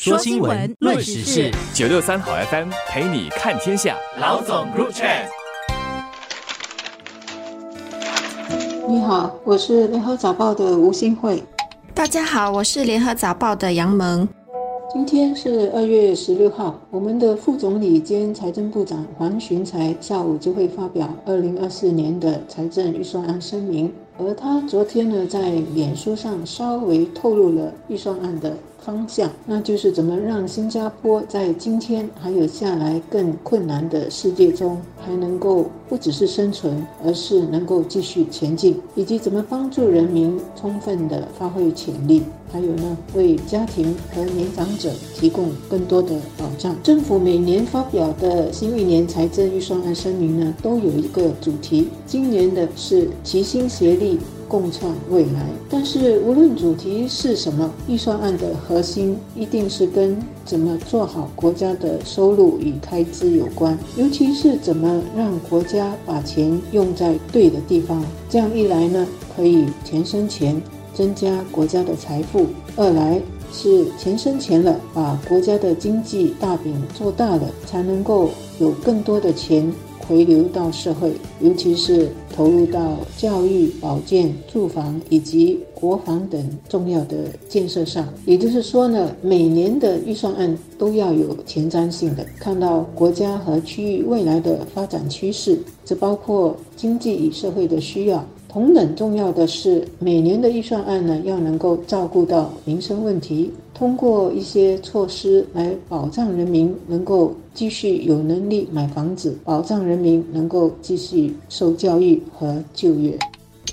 说新闻，论时事，九六三好 FM 陪你看天下。老总入 chat。你好，我是联合早报的吴新慧。大家好，我是联合早报的杨萌。今天是二月十六号，我们的副总理兼财政部长黄循财下午就会发表二零二四年的财政预算案声明，而他昨天呢，在脸书上稍微透露了预算案的。方向，那就是怎么让新加坡在今天还有下来更困难的世界中，还能够不只是生存，而是能够继续前进，以及怎么帮助人民充分的发挥潜力，还有呢，为家庭和年长者提供更多的保障。政府每年发表的新一年财政预算案声明呢，都有一个主题，今年的是齐心协力。共创未来，但是无论主题是什么，预算案的核心一定是跟怎么做好国家的收入与开支有关，尤其是怎么让国家把钱用在对的地方。这样一来呢，可以钱生钱，增加国家的财富；二来是钱生钱了，把国家的经济大饼做大了，才能够有更多的钱。回流到社会，尤其是投入到教育、保健、住房以及国防等重要的建设上。也就是说呢，每年的预算案都要有前瞻性的，看到国家和区域未来的发展趋势，这包括经济与社会的需要。同等重要的是，每年的预算案呢，要能够照顾到民生问题，通过一些措施来保障人民能够继续有能力买房子，保障人民能够继续受教育和就业。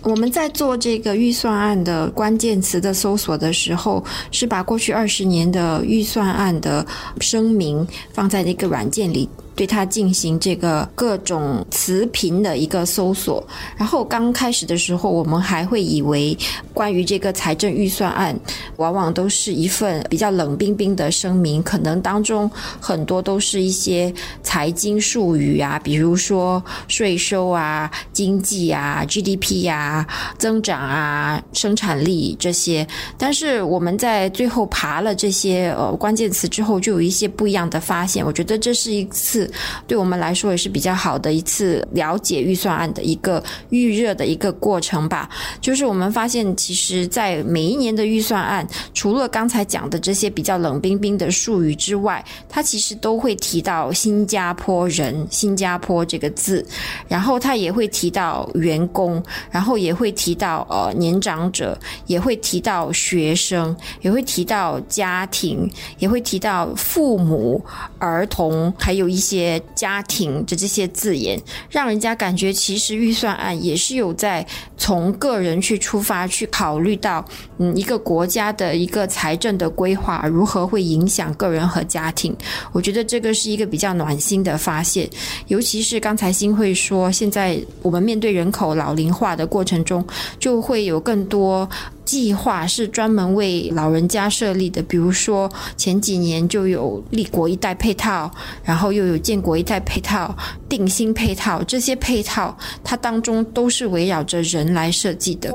我们在做这个预算案的关键词的搜索的时候，是把过去二十年的预算案的声明放在那个软件里。对它进行这个各种词频的一个搜索，然后刚开始的时候，我们还会以为关于这个财政预算案，往往都是一份比较冷冰冰的声明，可能当中很多都是一些财经术语啊，比如说税收啊、经济啊、GDP 啊、增长啊、生产力这些。但是我们在最后爬了这些呃关键词之后，就有一些不一样的发现。我觉得这是一次。对我们来说也是比较好的一次了解预算案的一个预热的一个过程吧。就是我们发现，其实，在每一年的预算案，除了刚才讲的这些比较冷冰冰的术语之外，它其实都会提到新加坡人、新加坡这个字，然后它也会提到员工，然后也会提到呃年长者，也会提到学生，也会提到家庭，也会提到父母、儿童，还有一些。些家庭的这些字眼，让人家感觉其实预算案也是有在从个人去出发，去考虑到嗯一个国家的一个财政的规划如何会影响个人和家庭。我觉得这个是一个比较暖心的发现，尤其是刚才新会说，现在我们面对人口老龄化的过程中，就会有更多。计划是专门为老人家设立的，比如说前几年就有立国一代配套，然后又有建国一代配套、定心配套，这些配套它当中都是围绕着人来设计的。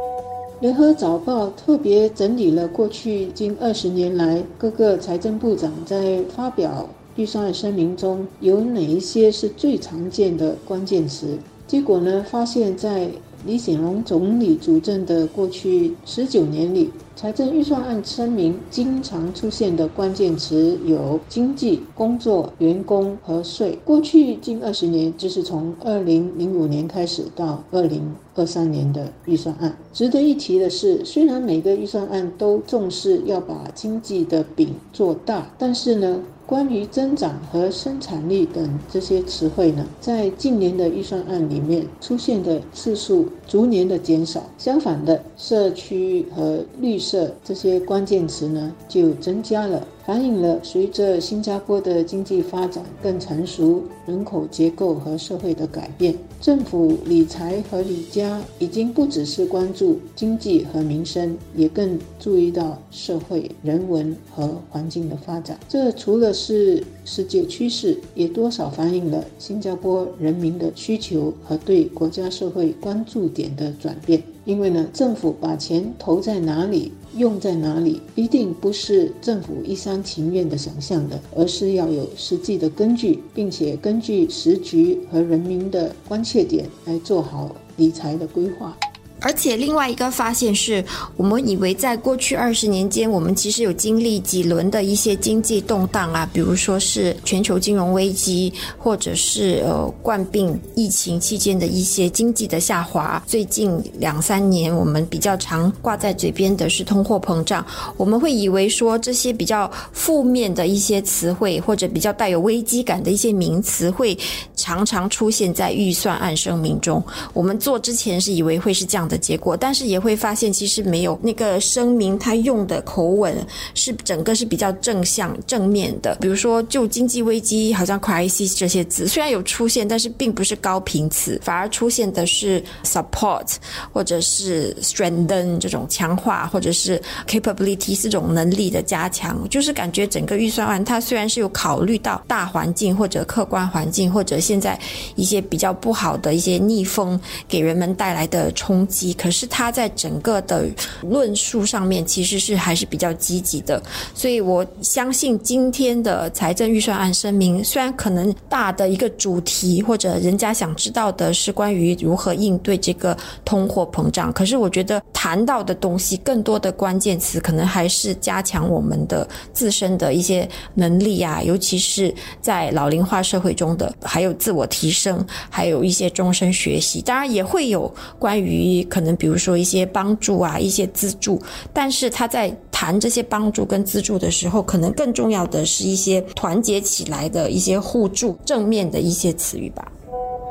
联合早报特别整理了过去近二十年来各个财政部长在发表预算声明中有哪一些是最常见的关键词，结果呢，发现在。李显龙总理主政的过去十九年里，财政预算案声明经常出现的关键词有经济、工作、员工和税。过去近二十年，就是从二零零五年开始到二零二三年的预算案。值得一提的是，虽然每个预算案都重视要把经济的饼做大，但是呢。关于增长和生产力等这些词汇呢，在近年的预算案里面出现的次数逐年的减少。相反的，社区和绿色这些关键词呢就增加了。反映了随着新加坡的经济发展更成熟，人口结构和社会的改变，政府理财和理家已经不只是关注经济和民生，也更注意到社会、人文和环境的发展。这除了是世界趋势，也多少反映了新加坡人民的需求和对国家社会关注点的转变。因为呢，政府把钱投在哪里，用在哪里，一定不是政府一厢情愿的想象的，而是要有实际的根据，并且根据时局和人民的关切点来做好理财的规划。而且另外一个发现是，我们以为在过去二十年间，我们其实有经历几轮的一些经济动荡啊，比如说是全球金融危机，或者是呃冠病疫情期间的一些经济的下滑。最近两三年，我们比较常挂在嘴边的是通货膨胀。我们会以为说这些比较负面的一些词汇，或者比较带有危机感的一些名词，会常常出现在预算案声明中。我们做之前是以为会是这样。的结果，但是也会发现，其实没有那个声明，他用的口吻是整个是比较正向、正面的。比如说，就经济危机，好像 crisis 这些字虽然有出现，但是并不是高频词，反而出现的是 support 或者是 strengthen 这种强化，或者是 capability 这种能力的加强。就是感觉整个预算案，它虽然是有考虑到大环境或者客观环境，或者现在一些比较不好的一些逆风给人们带来的冲击。可是他在整个的论述上面其实是还是比较积极的，所以我相信今天的财政预算案声明，虽然可能大的一个主题或者人家想知道的是关于如何应对这个通货膨胀，可是我觉得谈到的东西更多的关键词可能还是加强我们的自身的一些能力啊，尤其是在老龄化社会中的，还有自我提升，还有一些终身学习，当然也会有关于。可能比如说一些帮助啊，一些资助，但是他在谈这些帮助跟资助的时候，可能更重要的是一些团结起来的一些互助、正面的一些词语吧。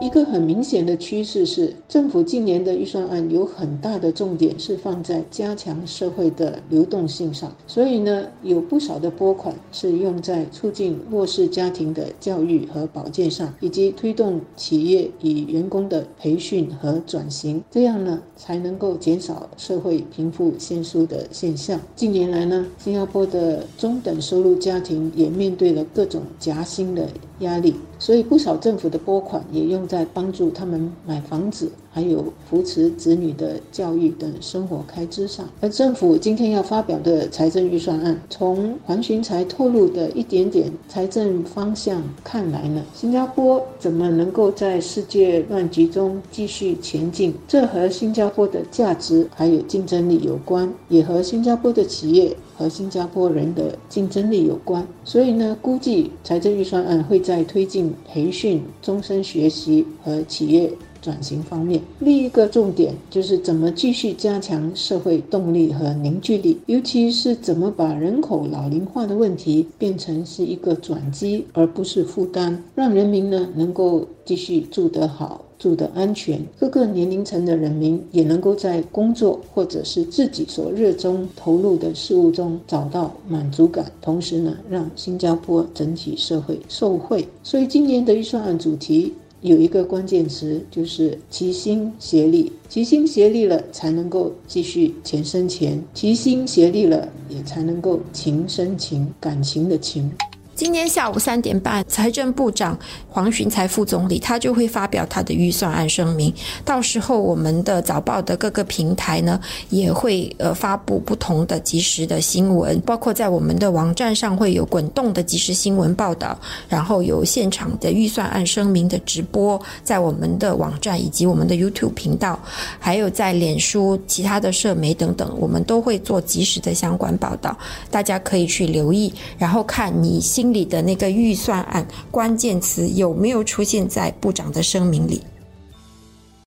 一个很明显的趋势是，政府今年的预算案有很大的重点是放在加强社会的流动性上，所以呢，有不少的拨款是用在促进弱势家庭的教育和保健上，以及推动企业与员工的培训和转型，这样呢，才能够减少社会贫富悬殊的现象。近年来呢，新加坡的中等收入家庭也面对了各种夹心的压力。所以，不少政府的拨款也用在帮助他们买房子。还有扶持子女的教育等生活开支上，而政府今天要发表的财政预算案，从黄循财透露的一点点财政方向看来呢，新加坡怎么能够在世界乱局中继续前进？这和新加坡的价值还有竞争力有关，也和新加坡的企业和新加坡人的竞争力有关。所以呢，估计财政预算案会在推进培训、终身学习和企业。转型方面，另一个重点就是怎么继续加强社会动力和凝聚力，尤其是怎么把人口老龄化的问题变成是一个转机，而不是负担，让人民呢能够继续住得好、住得安全，各个年龄层的人民也能够在工作或者是自己所热衷投入的事物中找到满足感，同时呢让新加坡整体社会受惠。所以今年的预算案主题。有一个关键词，就是齐心协力。齐心协力了，才能够继续钱生钱；齐心协力了，也才能够情生情，感情的情。今天下午三点半，财政部长黄循财副总理他就会发表他的预算案声明。到时候我们的早报的各个平台呢，也会呃发布不同的即时的新闻，包括在我们的网站上会有滚动的即时新闻报道，然后有现场的预算案声明的直播，在我们的网站以及我们的 YouTube 频道，还有在脸书、其他的社媒等等，我们都会做及时的相关报道，大家可以去留意，然后看你新里的那个预算案关键词有没有出现在部长的声明里？